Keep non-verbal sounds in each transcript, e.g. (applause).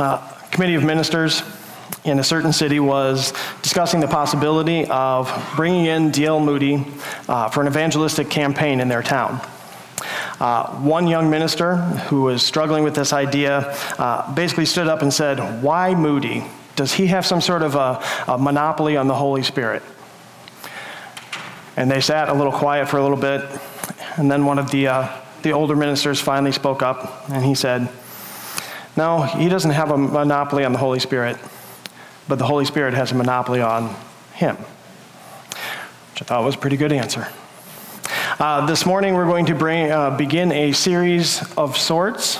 uh, committee of ministers in a certain city was discussing the possibility of bringing in D.L. Moody uh, for an evangelistic campaign in their town. Uh, one young minister who was struggling with this idea uh, basically stood up and said, Why Moody? Does he have some sort of a, a monopoly on the Holy Spirit? And they sat a little quiet for a little bit, and then one of the, uh, the older ministers finally spoke up, and he said, No, he doesn't have a monopoly on the Holy Spirit but the Holy Spirit has a monopoly on him, which I thought was a pretty good answer. Uh, this morning, we're going to bring, uh, begin a series of sorts.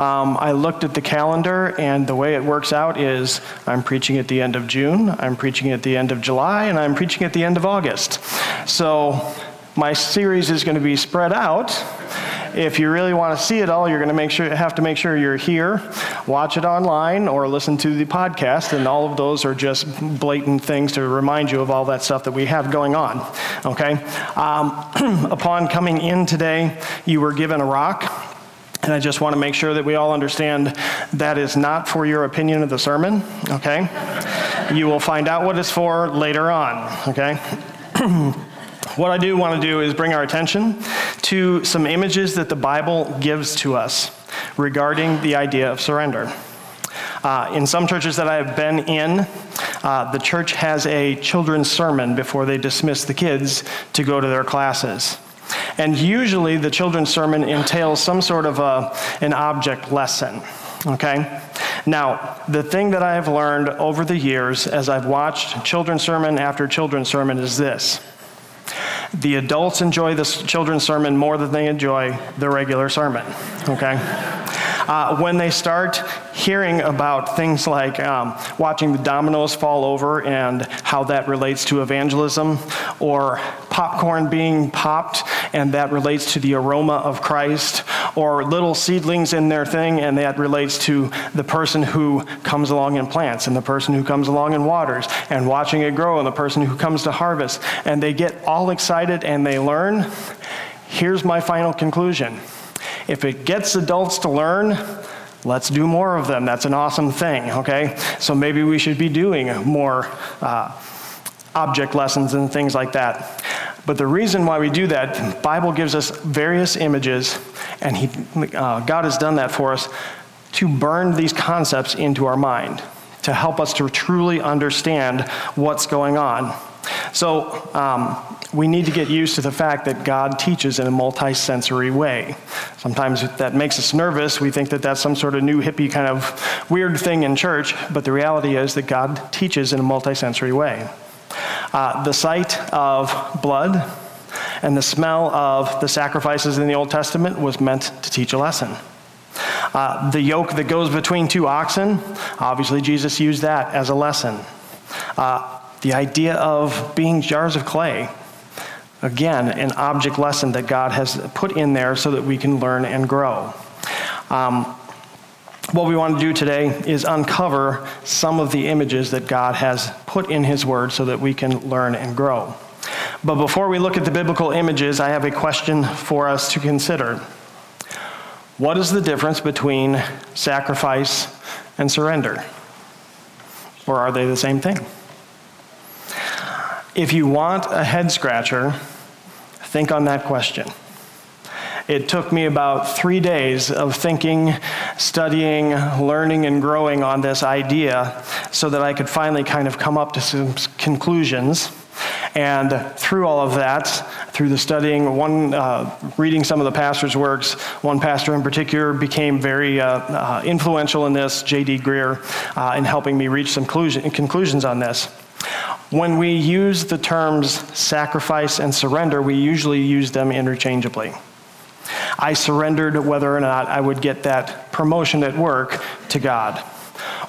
Um, I looked at the calendar, and the way it works out is I'm preaching at the end of June, I'm preaching at the end of July, and I'm preaching at the end of August. So my series is going to be spread out if you really want to see it all, you're going to make sure have to make sure you're here, watch it online, or listen to the podcast. And all of those are just blatant things to remind you of all that stuff that we have going on. Okay. Um, (clears throat) upon coming in today, you were given a rock. And I just want to make sure that we all understand that is not for your opinion of the sermon, okay? you will find out what it's for later on, okay? (clears throat) What I do want to do is bring our attention to some images that the Bible gives to us regarding the idea of surrender. Uh, in some churches that I have been in, uh, the church has a children's sermon before they dismiss the kids to go to their classes. And usually the children's sermon entails some sort of a, an object lesson. Okay? Now, the thing that I have learned over the years as I've watched children's sermon after children's sermon is this the adults enjoy the children's sermon more than they enjoy the regular sermon, okay? Uh, when they start hearing about things like um, watching the dominoes fall over and how that relates to evangelism, or popcorn being popped and that relates to the aroma of Christ, or little seedlings in their thing and that relates to the person who comes along and plants and the person who comes along and waters and watching it grow and the person who comes to harvest. And they get all excited and they learn. Here's my final conclusion if it gets adults to learn, let's do more of them. That's an awesome thing, okay? So maybe we should be doing more uh, object lessons and things like that. But the reason why we do that, Bible gives us various images, and he, uh, God has done that for us to burn these concepts into our mind, to help us to truly understand what's going on. So um, we need to get used to the fact that God teaches in a multisensory way. Sometimes that makes us nervous. We think that that's some sort of new hippie kind of weird thing in church, but the reality is that God teaches in a multisensory way. Uh, the sight of blood and the smell of the sacrifices in the Old Testament was meant to teach a lesson. Uh, the yoke that goes between two oxen, obviously, Jesus used that as a lesson. Uh, the idea of being jars of clay, again, an object lesson that God has put in there so that we can learn and grow. Um, what we want to do today is uncover some of the images that God has put in His Word so that we can learn and grow. But before we look at the biblical images, I have a question for us to consider. What is the difference between sacrifice and surrender? Or are they the same thing? If you want a head scratcher, think on that question. It took me about three days of thinking, studying, learning, and growing on this idea so that I could finally kind of come up to some conclusions. And through all of that, through the studying, one uh, reading some of the pastor's works, one pastor in particular became very uh, uh, influential in this, J.D. Greear, uh, in helping me reach some conclusions on this. When we use the terms sacrifice and surrender, we usually use them interchangeably. I surrendered whether or not I would get that promotion at work to God.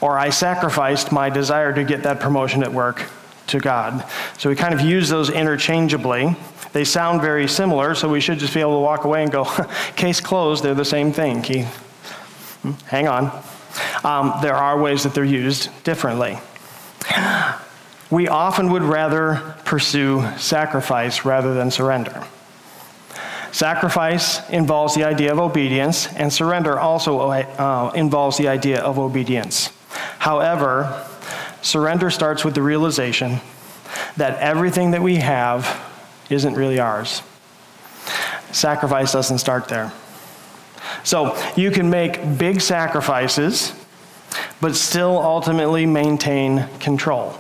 Or I sacrificed my desire to get that promotion at work to God. So we kind of use those interchangeably. They sound very similar, so we should just be able to walk away and go, (laughs) case closed, they're the same thing, Keith. Hmm, hang on. Um, there are ways that they're used differently. We often would rather pursue sacrifice rather than surrender. Sacrifice involves the idea of obedience, and surrender also uh, involves the idea of obedience. However, surrender starts with the realization that everything that we have isn't really ours. Sacrifice doesn't start there. So you can make big sacrifices, but still ultimately maintain control.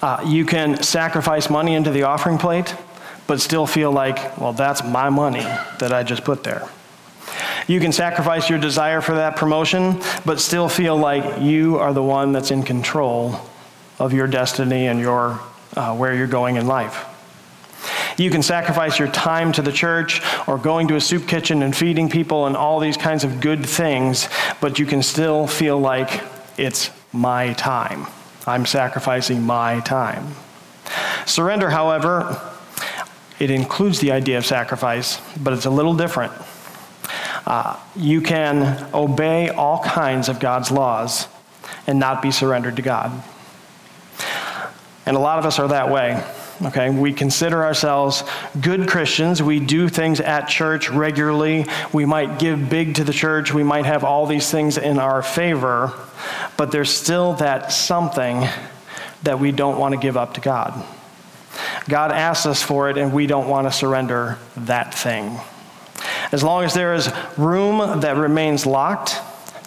Uh, you can sacrifice money into the offering plate, but still feel like, well, that's my money that I just put there. You can sacrifice your desire for that promotion, but still feel like you are the one that's in control of your destiny and your, uh, where you're going in life. You can sacrifice your time to the church or going to a soup kitchen and feeding people and all these kinds of good things, but you can still feel like it's my time. I'm sacrificing my time. Surrender, however, it includes the idea of sacrifice, but it's a little different. Uh, you can obey all kinds of God's laws and not be surrendered to God. And a lot of us are that way. Okay, we consider ourselves good Christians. We do things at church regularly. We might give big to the church. We might have all these things in our favor, but there's still that something that we don't want to give up to God. God asks us for it, and we don't want to surrender that thing. As long as there is room that remains locked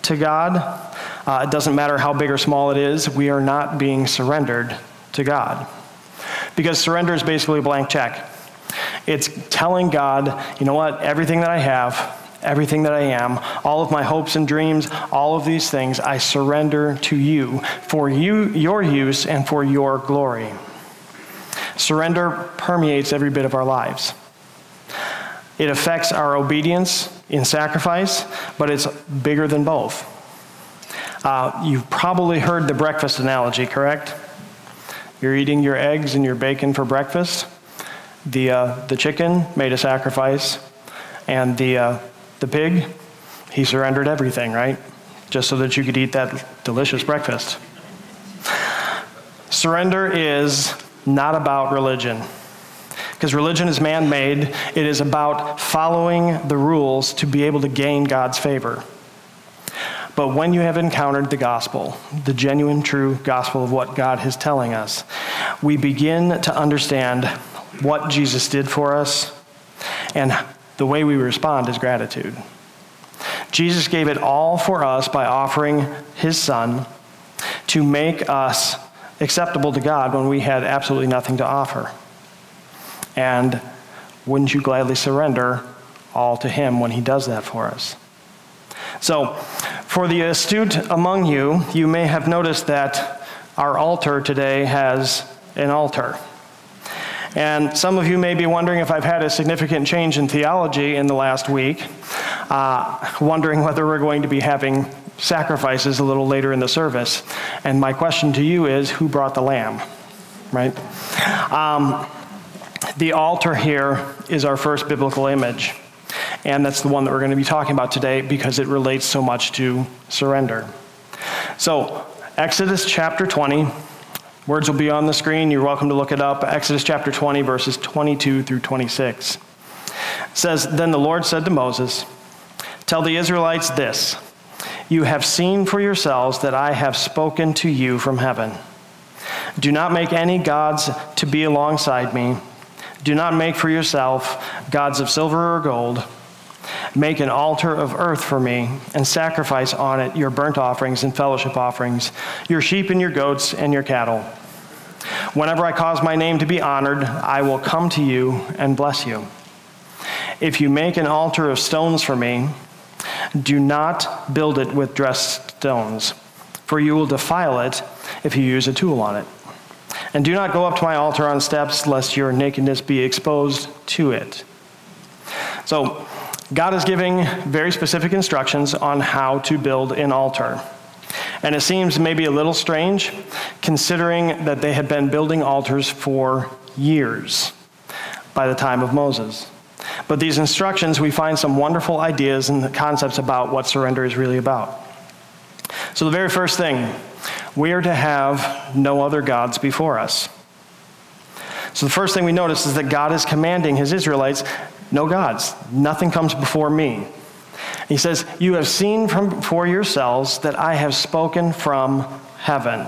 to God, uh, it doesn't matter how big or small it is, we are not being surrendered to God. Because surrender is basically a blank check. It's telling God, you know what, everything that I have, everything that I am, all of my hopes and dreams, all of these things, I surrender to you for you, your use and for your glory. Surrender permeates every bit of our lives. It affects our obedience in sacrifice, but it's bigger than both. Uh, you've probably heard the breakfast analogy, correct? You're eating your eggs and your bacon for breakfast. The, uh, the chicken made a sacrifice, and the, uh, the pig, he surrendered everything, right? Just so that you could eat that delicious breakfast. Surrender is not about religion. Because religion is man made, it is about following the rules to be able to gain God's favor. But when you have encountered the gospel, the genuine, true gospel of what God is telling us, we begin to understand what Jesus did for us, and the way we respond is gratitude. Jesus gave it all for us by offering his son to make us acceptable to God when we had absolutely nothing to offer. And wouldn't you gladly surrender all to him when he does that for us? So, for the astute among you, you may have noticed that our altar today has an altar. And some of you may be wondering if I've had a significant change in theology in the last week, uh, wondering whether we're going to be having sacrifices a little later in the service. And my question to you is who brought the lamb? Right? Um, the altar here is our first biblical image. And that's the one that we're going to be talking about today because it relates so much to surrender. So, Exodus chapter 20, words will be on the screen. You're welcome to look it up. Exodus chapter 20, verses 22 through 26. It says, Then the Lord said to Moses, Tell the Israelites this You have seen for yourselves that I have spoken to you from heaven. Do not make any gods to be alongside me. Do not make for yourself gods of silver or gold Make an altar of earth for me, and sacrifice on it your burnt offerings and fellowship offerings, your sheep and your goats and your cattle. Whenever I cause my name to be honored, I will come to you and bless you. If you make an altar of stones for me, do not build it with dressed stones, for you will defile it if you use a tool on it. And do not go up to my altar on steps, lest your nakedness be exposed to it. So, God is giving very specific instructions on how to build an altar. And it seems maybe a little strange considering that they had been building altars for years by the time of Moses. But these instructions, we find some wonderful ideas and concepts about what surrender is really about. So, the very first thing, we are to have no other gods before us. So, the first thing we notice is that God is commanding his Israelites no gods. Nothing comes before me. He says, You have seen from for yourselves that I have spoken from heaven.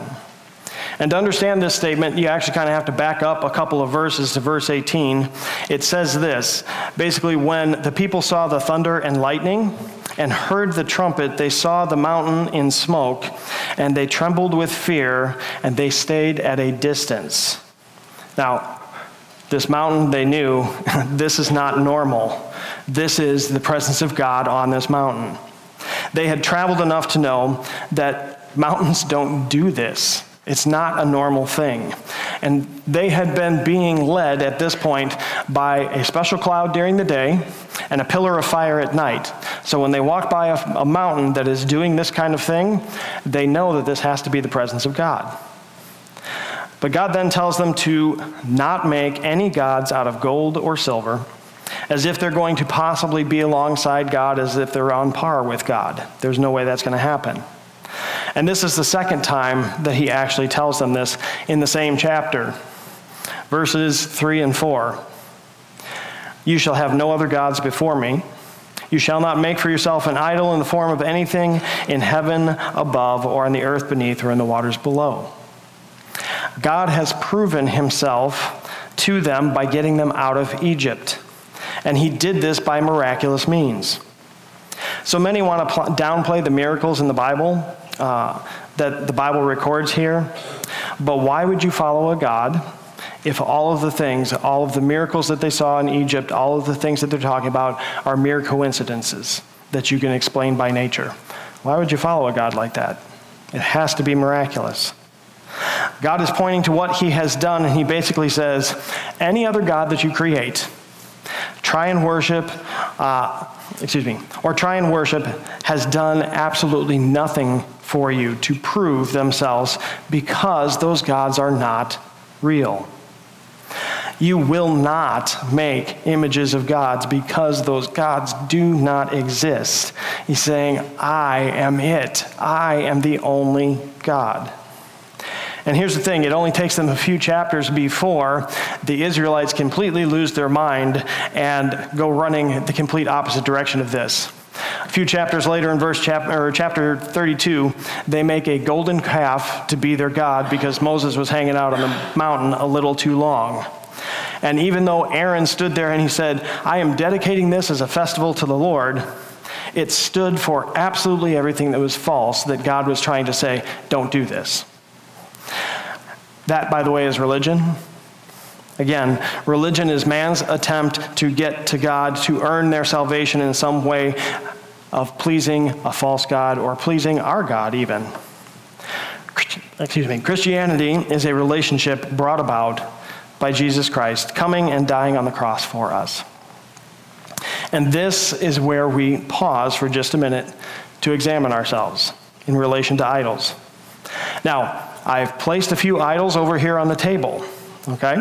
And to understand this statement, you actually kind of have to back up a couple of verses to verse 18. It says this basically, when the people saw the thunder and lightning and heard the trumpet, they saw the mountain in smoke, and they trembled with fear, and they stayed at a distance. Now, this mountain, they knew (laughs) this is not normal. This is the presence of God on this mountain. They had traveled enough to know that mountains don't do this. It's not a normal thing. And they had been being led at this point by a special cloud during the day and a pillar of fire at night. So when they walk by a, a, mountain that is doing this kind of thing, they know that this has to be the presence of God. But God then tells them to not make any gods out of gold or silver, as if they're going to possibly be alongside God, as if they're on par with God. There's no way that's going to happen. And this is the second time that he actually tells them this in the same chapter, verses 3 and 4. You shall have no other gods before me. You shall not make for yourself an idol in the form of anything in heaven above, or on the earth beneath, or in the waters below. God has proven himself to them by getting them out of Egypt. And he did this by miraculous means. So many want to pl- downplay the miracles in the Bible uh, that the Bible records here. But why would you follow a God if all of the things, all of the miracles that they saw in Egypt, all of the things that they're talking about are mere coincidences that you can explain by nature? Why would you follow a God like that? It has to be miraculous. God is pointing to what he has done, and he basically says, Any other God that you create, try and worship, uh, excuse me, or try and worship, has done absolutely nothing for you to prove themselves because those gods are not real. You will not make images of gods because those gods do not exist. He's saying, I am it. I am the only God. And here's the thing it only takes them a few chapters before the Israelites completely lose their mind and go running the complete opposite direction of this. A few chapters later, in verse chapter, chapter 32, they make a golden calf to be their God because Moses was hanging out on the mountain a little too long. And even though Aaron stood there and he said, I am dedicating this as a festival to the Lord, it stood for absolutely everything that was false that God was trying to say, don't do this. That, by the way, is religion. Again, religion is man's attempt to get to God, to earn their salvation in some way of pleasing a false God or pleasing our God, even. Excuse me. Christianity is a relationship brought about by Jesus Christ coming and dying on the cross for us. And this is where we pause for just a minute to examine ourselves in relation to idols. Now, I've placed a few idols over here on the table. Okay?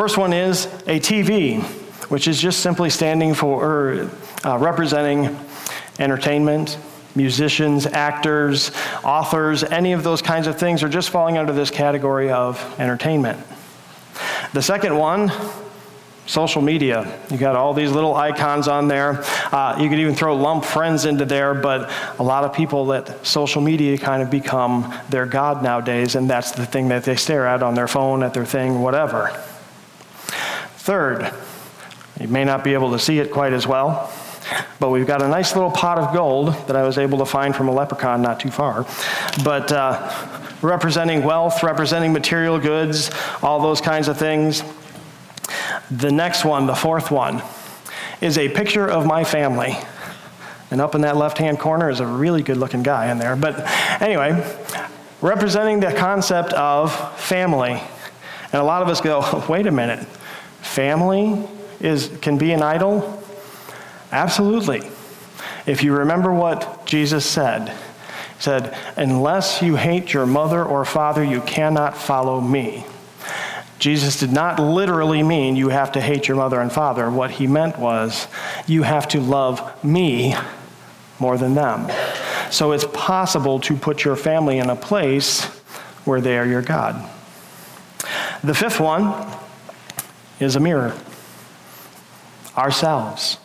First one is a TV, which is just simply standing for, or, uh, representing entertainment, musicians, actors, authors, any of those kinds of things are just falling under this category of entertainment. The second one social media. You got all these little icons on there. Uh, you could even throw lump friends into there, but a lot of people let social media kind of become their god nowadays, and that's the thing that they stare at on their phone, at their thing, whatever. Third, you may not be able to see it quite as well, but we've got a nice little pot of gold that I was able to find from a leprechaun not too far. But uh, representing wealth, representing material goods, all those kinds of things. The next one, the fourth one, is a picture of my family. And up in that left hand corner is a really good looking guy in there. But anyway, representing the concept of family. And a lot of us go, (laughs) wait a minute, family is, can be an idol? Absolutely. If you remember what Jesus said, he said, Unless you hate your mother or father, you cannot follow me. Jesus did not literally mean you have to hate your mother and father. What he meant was you have to love me more than them. So it's possible to put your family in a place where they are your God. The fifth one is a mirror. ourselves,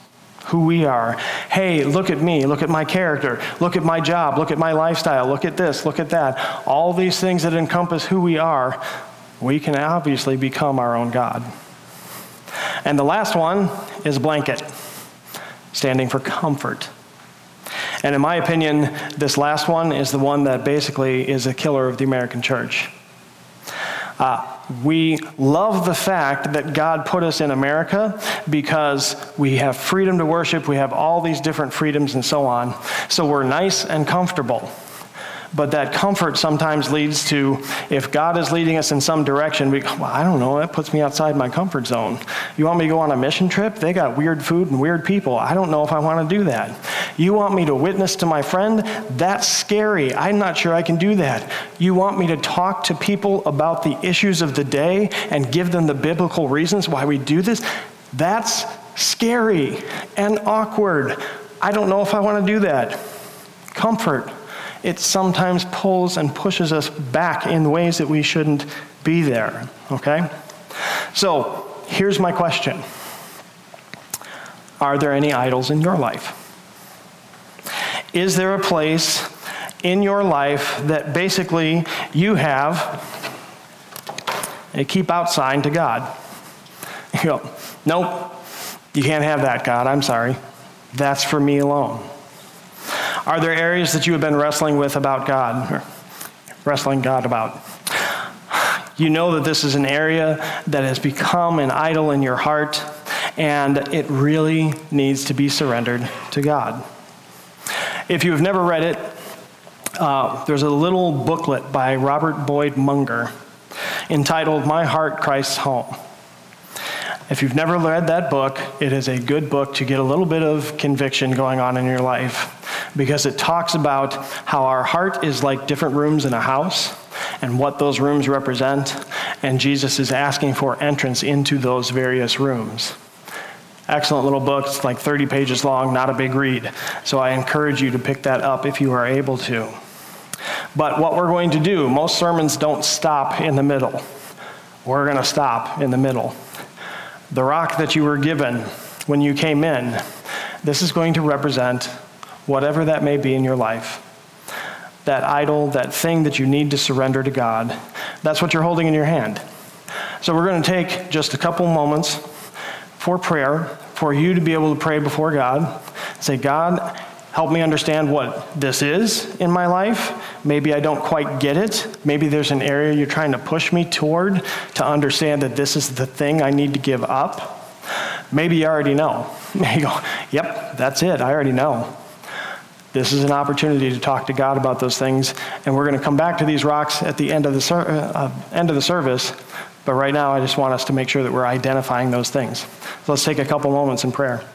who we are. Hey, look at me, look at my character, look at my job, look at my lifestyle, look at this, look at that. All these things that encompass who we are, we can obviously become our own God. And the last one is blanket, standing for comfort. And in my opinion, this last one is the one that basically is a killer of the American church. Uh, we love the fact that God put us in America because we have freedom to worship, we have all these different freedoms and so on. So we're nice and comfortable. But that comfort sometimes leads to if God is leading us in some direction, we well, I don't know, that puts me outside my comfort zone. You want me to go on a mission trip? They got weird food and weird people. I don't know if I want to do that. You want me to witness to my friend? That's scary. I'm not sure I can do that. You want me to talk to people about the issues of the day and give them the biblical reasons why we do this? That's scary and awkward. I don't know if I want to do that. Comfort it sometimes pulls and pushes us back in ways that we shouldn't be there. Okay? So, here's my question Are there any idols in your life? Is there a place in your life that basically you have a keep out sign to God? You go, nope, you can't have that, God. I'm sorry. That's for me alone. Are there areas that you have been wrestling with about God? Wrestling God about? You know that this is an area that has become an idol in your heart, and it really needs to be surrendered to God. If you have never read it, uh, there's a little booklet by Robert Boyd Munger entitled My Heart, Christ's Home. If you've never read that book, it is a good book to get a little bit of conviction going on in your life because it talks about how our heart is like different rooms in a house and what those rooms represent, and Jesus is asking for entrance into those various rooms. Excellent little book. It's like 30 pages long, not a big read. So I encourage you to pick that up if you are able to. But what we're going to do, most sermons don't stop in the middle. We're going to stop in the middle. The rock that you were given when you came in, this is going to represent whatever that may be in your life, that idol, that thing that you need to surrender to God, that's what you're holding in your hand. So we're going to take just a couple moments for prayer, for you to be able to pray before God. Say, God, help me understand what this is in my life. Maybe I don't quite get it. Maybe there's an area you're trying to push me toward to understand that this is the thing I need to give up. Maybe you already know. (laughs) You go, yep, that's it. I already know. This is an opportunity to talk to God about those things, and we're going to come back to these rocks at the end of the, ser- uh, end of the service. But right now, I just want us to make sure that we're identifying those things. So let's take a couple moments in prayer.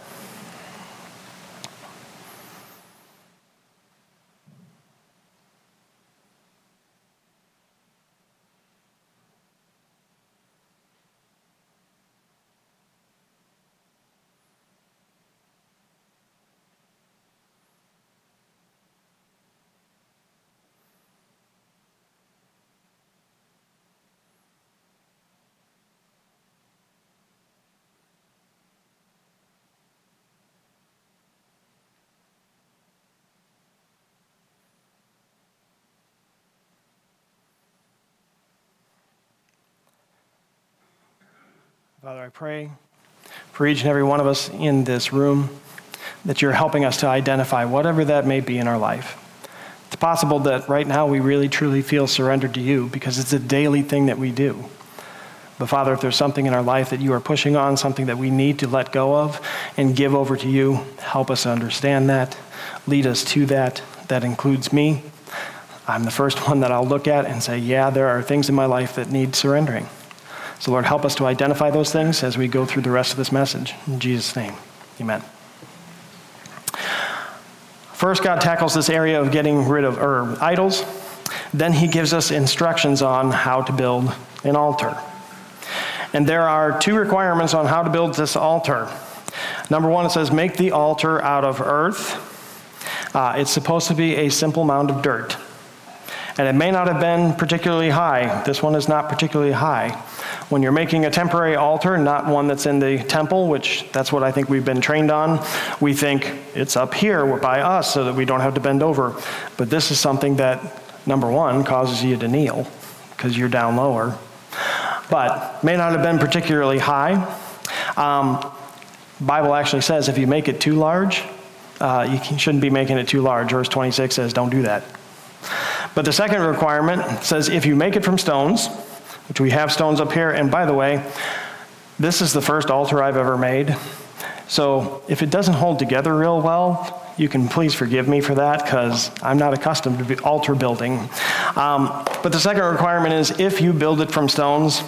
Pray for each and every one of us in this room that you're helping us to identify whatever that may be in our life. It's possible that right now we really truly feel surrendered to you because it's a daily thing that we do. But Father, if there's something in our life that you are pushing on, something that we need to let go of and give over to you, help us understand that. Lead us to that. That includes me. I'm the first one that I'll look at and say, yeah, there are things in my life that need surrendering. So, Lord, help us to identify those things as we go through the rest of this message. In Jesus' name, amen. First, God tackles this area of getting rid of er, idols. Then he gives us instructions on how to build an altar. And there are two requirements on how to build this altar. Number one, it says, make the altar out of earth. Uh, it's supposed to be a simple mound of dirt. And it may not have been particularly high. This one is not particularly high. When you're making a temporary altar, not one that's in the temple, which that's what I think we've been trained on, we think it's up here by us so that we don't have to bend over. But this is something that, number one, causes you to kneel because you're down lower. But may not have been particularly high. Um, Bible actually says if you make it too large, uh, you shouldn't be making it too large. Verse 26 says, don't do that. But the second requirement says if you make it from stones, which we have stones up here, and by the way, this is the first altar I've ever made. So if it doesn't hold together real well, you can please forgive me for that because I'm not accustomed to altar building. Um, but the second requirement is if you build it from stones,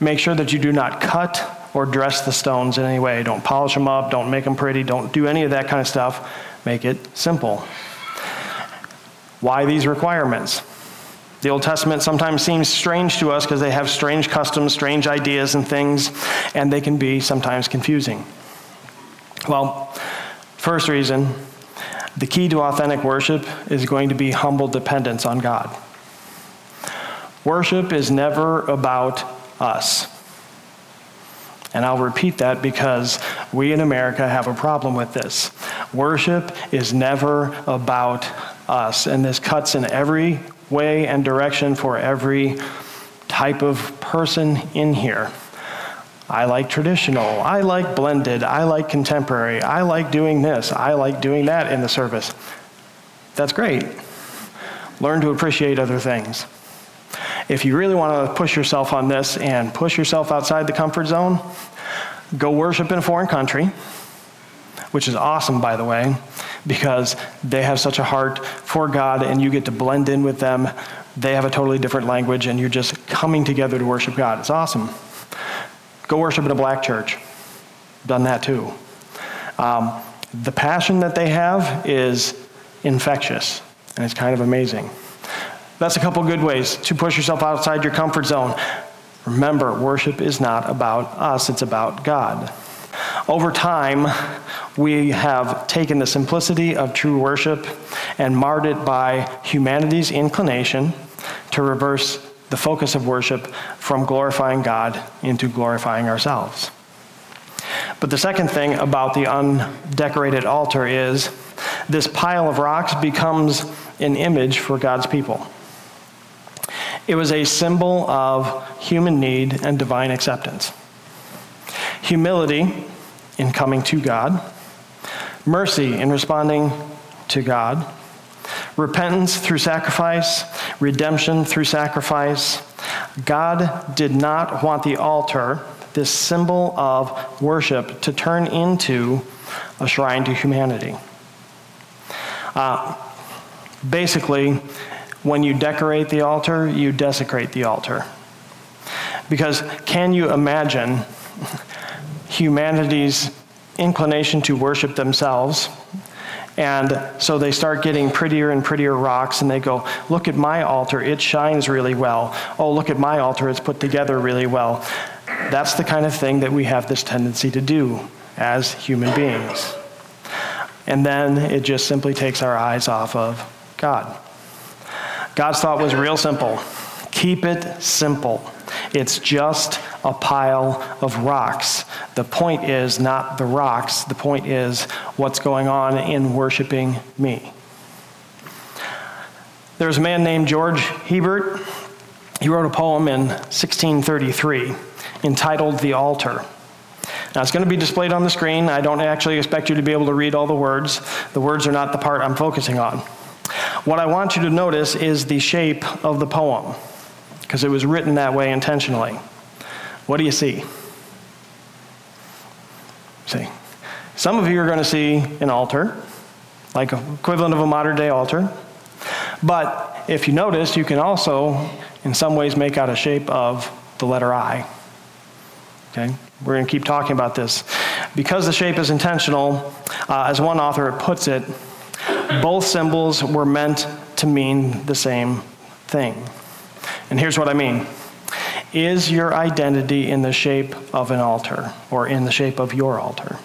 make sure that you do not cut or dress the stones in any way. Don't polish them up, don't make them pretty, don't do any of that kind of stuff. Make it simple. Why these requirements? The Old Testament sometimes seems strange to us because they have strange customs, strange ideas, and things, and they can be sometimes confusing. Well, first reason the key to authentic worship is going to be humble dependence on God. Worship is never about us. And I'll repeat that because we in America have a problem with this. Worship is never about us, and this cuts in every way and direction for every type of person in here. I like traditional. I like blended. I like contemporary. I like doing this. I like doing that in the service. That's great. Learn to appreciate other things. If you really want to push yourself on this and push yourself outside the comfort zone, go worship in a foreign country, which is awesome, by the way, because they have such a heart for God and you get to blend in with them. They have a totally different language and you're just coming together to worship God. It's awesome. Go worship in a black church. Done that too. Um, the passion that they have is infectious, and it's kind of amazing. That's a couple good ways to push yourself outside your comfort zone. Remember, worship is not about us, it's about God. Over time, we have taken the simplicity of true worship and marred it by humanity's inclination to reverse the focus of worship from glorifying God into glorifying ourselves. But the second thing about the undecorated altar is this pile of rocks becomes an image for God's people. It was a symbol of human need and divine acceptance. Humility in coming to God, mercy in responding to God, repentance through sacrifice, redemption through sacrifice. God did not want the altar, this symbol of worship, to turn into a shrine to humanity. Uh, basically, when you decorate the altar, you desecrate the altar. Because can you imagine humanity's inclination to worship themselves? And so they start getting prettier and prettier rocks, and they go, Look at my altar, it shines really well. Oh, look at my altar, it's put together really well. That's the kind of thing that we have this tendency to do as human beings. And then it just simply takes our eyes off of God. God's thought was real simple keep it simple. It's just a pile of rocks. The point is not the rocks, the point is what's going on in worshiping me. There's a man named George Herbert. He wrote a poem in 1633 entitled The Altar. Now, it's going to be displayed on the screen. I don't actually expect you to be able to read all the words. The words are not the part I'm focusing on. What I want you to notice is the shape of the poem, because it was written that way intentionally. What do you see? See, some of you are going to see an altar, like equivalent of a modern day altar. But if you notice, you can also, in some ways, make out a shape of the letter I. Okay? We're going to keep talking about this. Because the shape is intentional, uh, as one author puts it, both symbols were meant to mean the same thing. And here's what I mean Is your identity in the shape of an altar or in the shape of your altar?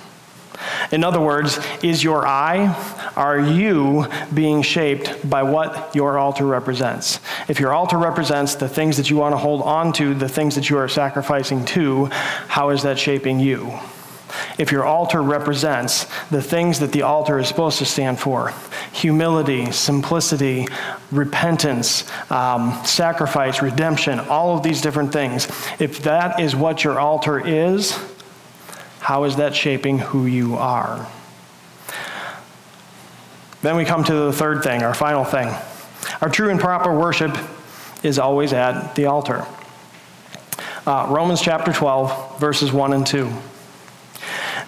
In other words, is your I are you being shaped by what your altar represents? If your altar represents the things that you want to hold on to, the things that you are sacrificing to, how is that shaping you? If your altar represents the things that the altar is supposed to stand for humility, simplicity, repentance, um, sacrifice, redemption, all of these different things if that is what your altar is, how is that shaping who you are? Then we come to the third thing, our final thing. Our true and proper worship is always at the altar. Uh, Romans chapter 12, verses 1 and 2.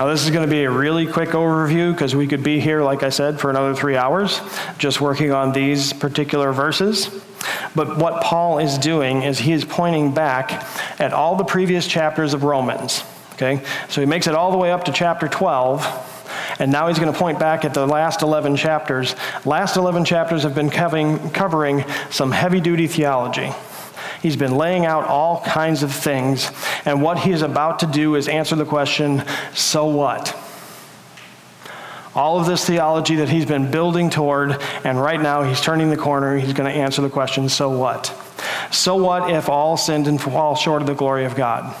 Now, this is going to be a really quick overview because we could be here, like I said, for another three hours just working on these particular verses. But what Paul is doing is he is pointing back at all the previous chapters of Romans. Okay? So he makes it all the way up to chapter 12 and now he's going to point back at the last 11 chapters. Last 11 chapters have been covering, covering some heavy duty theology. He's been laying out all kinds of things. And what he is about to do is answer the question so what? All of this theology that he's been building toward, and right now he's turning the corner. He's going to answer the question so what? So what if all sinned and fall short of the glory of God?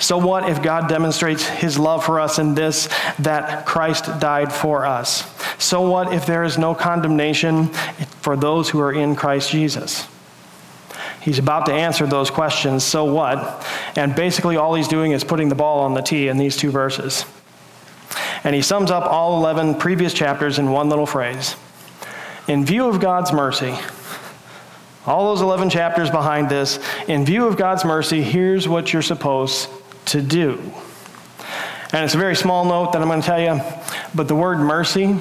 So, what if God demonstrates his love for us in this, that Christ died for us? So, what if there is no condemnation for those who are in Christ Jesus? He's about to answer those questions, so what? And basically, all he's doing is putting the ball on the tee in these two verses. And he sums up all 11 previous chapters in one little phrase In view of God's mercy, all those 11 chapters behind this, in view of God's mercy, here's what you're supposed to do. And it's a very small note that I'm going to tell you, but the word mercy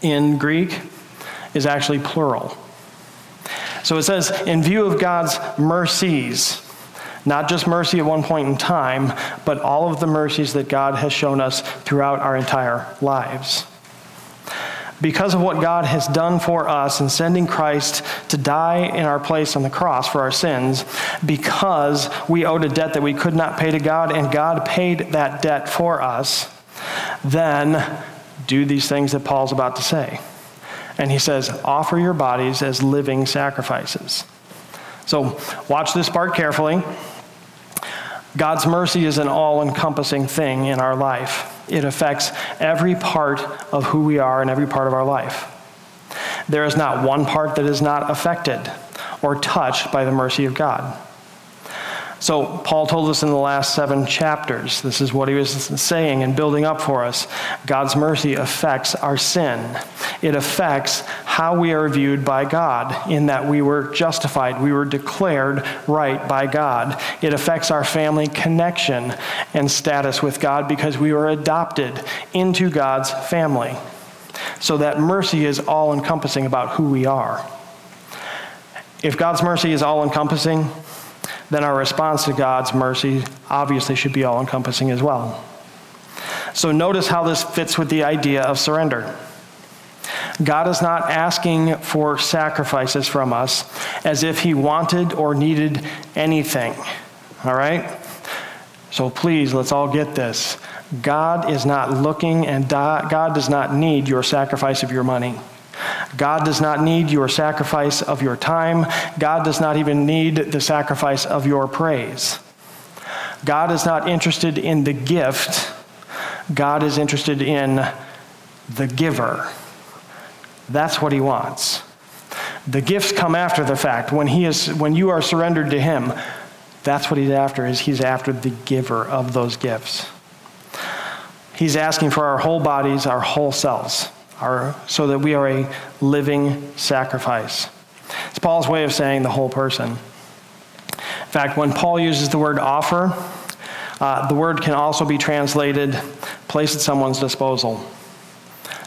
in Greek is actually plural. So it says, in view of God's mercies, not just mercy at one point in time, but all of the mercies that God has shown us throughout our entire lives because of what God has done for us in sending Christ to die in our place on the cross for our sins, because we owed a debt that we could not pay to God and God paid that debt for us, then do these things that Paul's about to say. And he says, offer your bodies as living sacrifices. So watch this part carefully. God's mercy is an all encompassing thing in our life. It affects every part of who we are and every part of our life. There is not one part that is not affected or touched by the mercy of God. So, Paul told us in the last seven chapters, this is what he was saying and building up for us. God's mercy affects our sin. It affects how we are viewed by God, in that we were justified, we were declared right by God. It affects our family connection and status with God because we were adopted into God's family. So, that mercy is all encompassing about who we are. If God's mercy is all encompassing, then our response to God's mercy obviously should be all encompassing as well. So notice how this fits with the idea of surrender. God is not asking for sacrifices from us as if he wanted or needed anything. All right? So please, let's all get this. God is not looking and God does not need your sacrifice of your money. God does not need your sacrifice of your time. God does not even need the sacrifice of your praise. God is not interested in the gift. God is interested in the giver. That's what he wants. The gifts come after the fact. When, he is, when you are surrendered to him, that's what he's after, is he's after the giver of those gifts. He's asking for our whole bodies, our whole selves our, so that we are a living sacrifice. It's Paul's way of saying the whole person. In fact, when Paul uses the word offer, uh, the word can also be translated place at someone's disposal.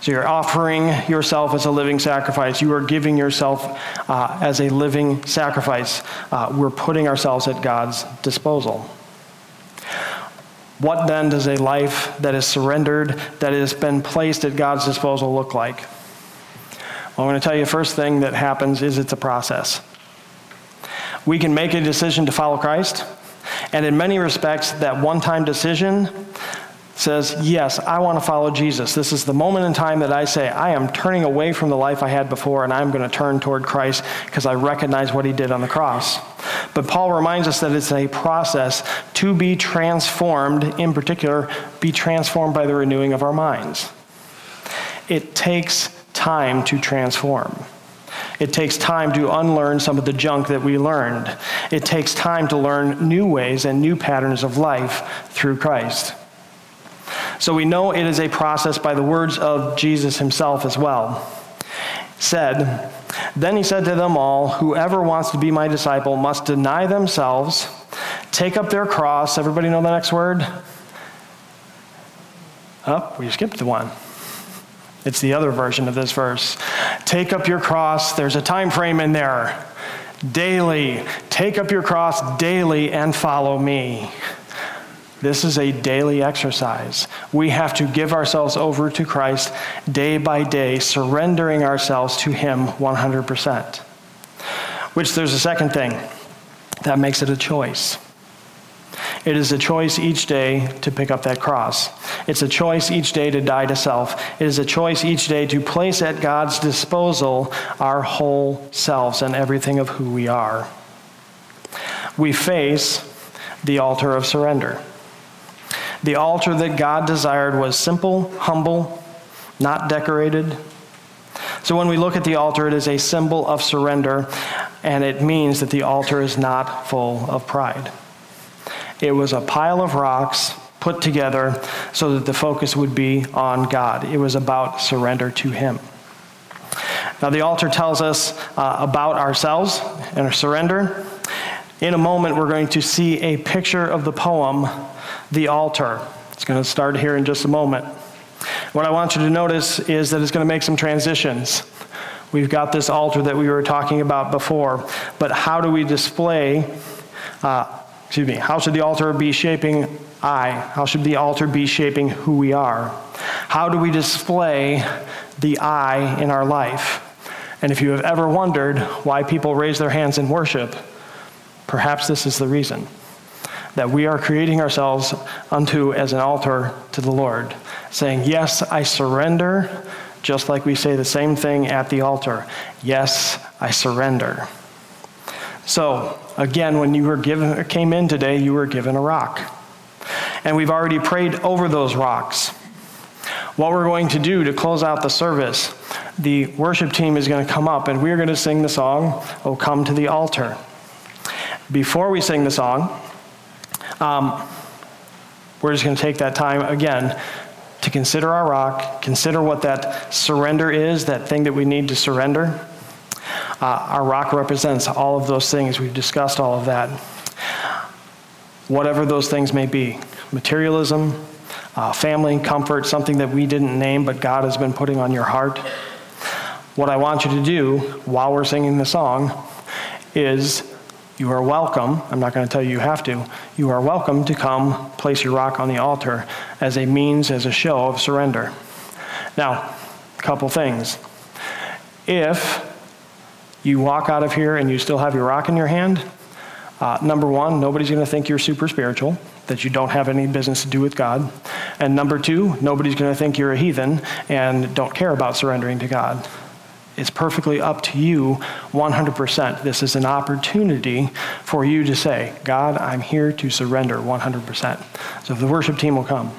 So you're offering yourself as a living sacrifice. You are giving yourself uh, as a living sacrifice. Uh, we're putting ourselves at God's disposal. What then does a life that is surrendered, that has been placed at God's disposal, look like? Well, I'm going to tell you the first thing that happens is it's a process. We can make a decision to follow Christ, and in many respects, that one time decision says, Yes, I want to follow Jesus. This is the moment in time that I say, I am turning away from the life I had before and I'm going to turn toward Christ because I recognize what he did on the cross. But Paul reminds us that it's a process to be transformed, in particular, be transformed by the renewing of our minds. It takes time to transform. It takes time to unlearn some of the junk that we learned. It takes time to learn new ways and new patterns of life through Christ. So we know it is a process by the words of Jesus himself as well. Said, Then he said to them all, Whoever wants to be my disciple must deny themselves, take up their cross. Everybody know the next word? Oh, we skipped the one. It's the other version of this verse. Take up your cross. There's a time frame in there. Daily. Take up your cross daily and follow me. This is a daily exercise. We have to give ourselves over to Christ day by day, surrendering ourselves to Him 100%. Which there's a second thing that makes it a choice. It is a choice each day to pick up that cross. It's a choice each day to die to self. It is a choice each day to place at God's disposal our whole selves and everything of who we are. We face the altar of surrender. The altar that God desired was simple, humble, not decorated. So when we look at the altar, it is a symbol of surrender, and it means that the altar is not full of pride. It was a pile of rocks put together so that the focus would be on God. It was about surrender to Him. Now, the altar tells us uh, about ourselves and our surrender. In a moment, we're going to see a picture of the poem the altar. It's going to start here in just a moment. What I want you to notice is that it's going to make some transitions. We've got this altar that we were talking about before, but how do we display, uh, excuse me, how should the altar be shaping I? How should the altar be shaping who we are? How do we display the I in our life? And if you have ever wondered why people raise their hands in worship, perhaps this is the reason that we are creating ourselves unto as an altar to the Lord, saying, Yes, I surrender, just like we say the same thing at the altar. Yes, I surrender. So, again, when you were given, came in today, you were given a rock. And we've already prayed over those rocks. What we're going to do to close out the service, the worship team is going to come up and we're going to sing the song, Oh Come to the Altar. Before we sing the song, um, we're just going to take that time again to consider our rock, consider what that surrender is, that thing that we need to surrender. Uh, our rock represents all of those things. We've discussed all of that. Whatever those things may be materialism, uh, family, comfort, something that we didn't name but God has been putting on your heart. What I want you to do while we're singing the song is you are welcome. I'm not going to tell you you have to. You are welcome to come place your rock on the altar as a means, as a show of surrender. Now, a couple things. If you walk out of here and you still have your rock in your hand, uh, number one, nobody's going to think you're super spiritual, that you don't have any business to do with God. And number two, nobody's going to think you're a heathen and don't care about surrendering to God. It's perfectly up to you 100%. This is an opportunity for you to say, God, I'm here to surrender 100%. So if the worship team will come.